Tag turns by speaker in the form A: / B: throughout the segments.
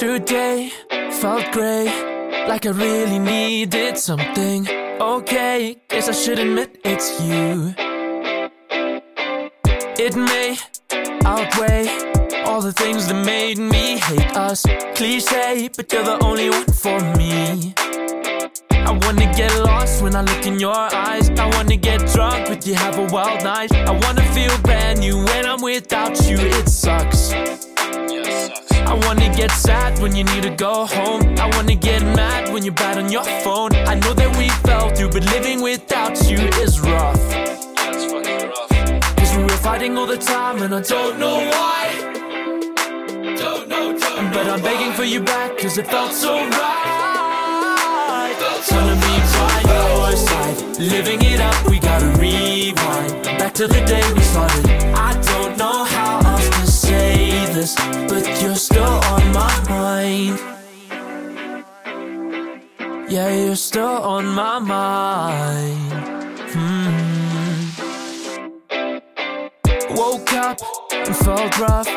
A: Today felt great, like I really needed something. Okay, guess I should admit it's you. It may outweigh all the things that made me hate us. Cliche, but you're the only one for me. I wanna get lost when I look in your eyes. I wanna get drunk with you, have a wild night. I wanna feel brand new when I'm without you. It sucks. Get sad when you need to go home. I wanna get mad when you're bad on your phone. I know that we fell through, but living without you is rough. Cause we were fighting all the time, and I don't know why. Don't know, don't but I'm begging for you back, cause it felt so right. Wanna be by your side, living it up, we gotta rewind. Back to the day we started. I don't know how else to say this, but you're still on mind. Yeah, you're still on my mind. Hmm. Woke up and felt rough.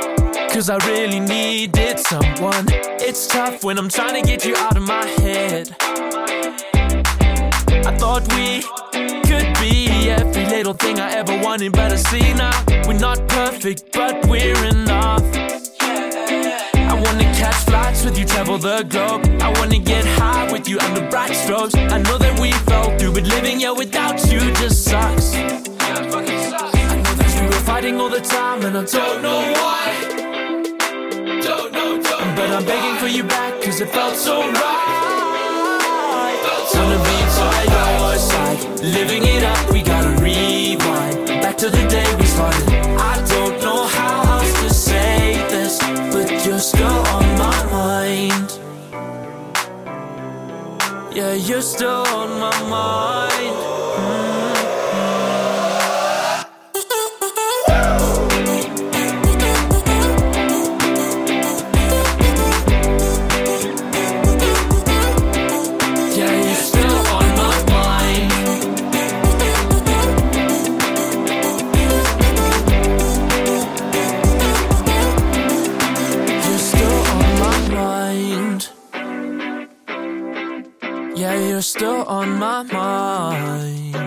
A: Cause I really needed someone. It's tough when I'm trying to get you out of my head. I thought we could be every little thing I ever wanted, but I see now we're not perfect, but we're enough. Travel the globe. I wanna get high with you under bright strobes. I know that we fell through, but living here without you just sucks. I know that we were fighting all the time, and I don't know why. Don't know, don't but I'm begging for you back, cause it felt so right. Wanna be by your side, living it up, we gotta rewind. Back to the day we started. I don't know how else to say this, but you're still mind. Yeah, you're still on my mind. Yeah, you're still on my mind.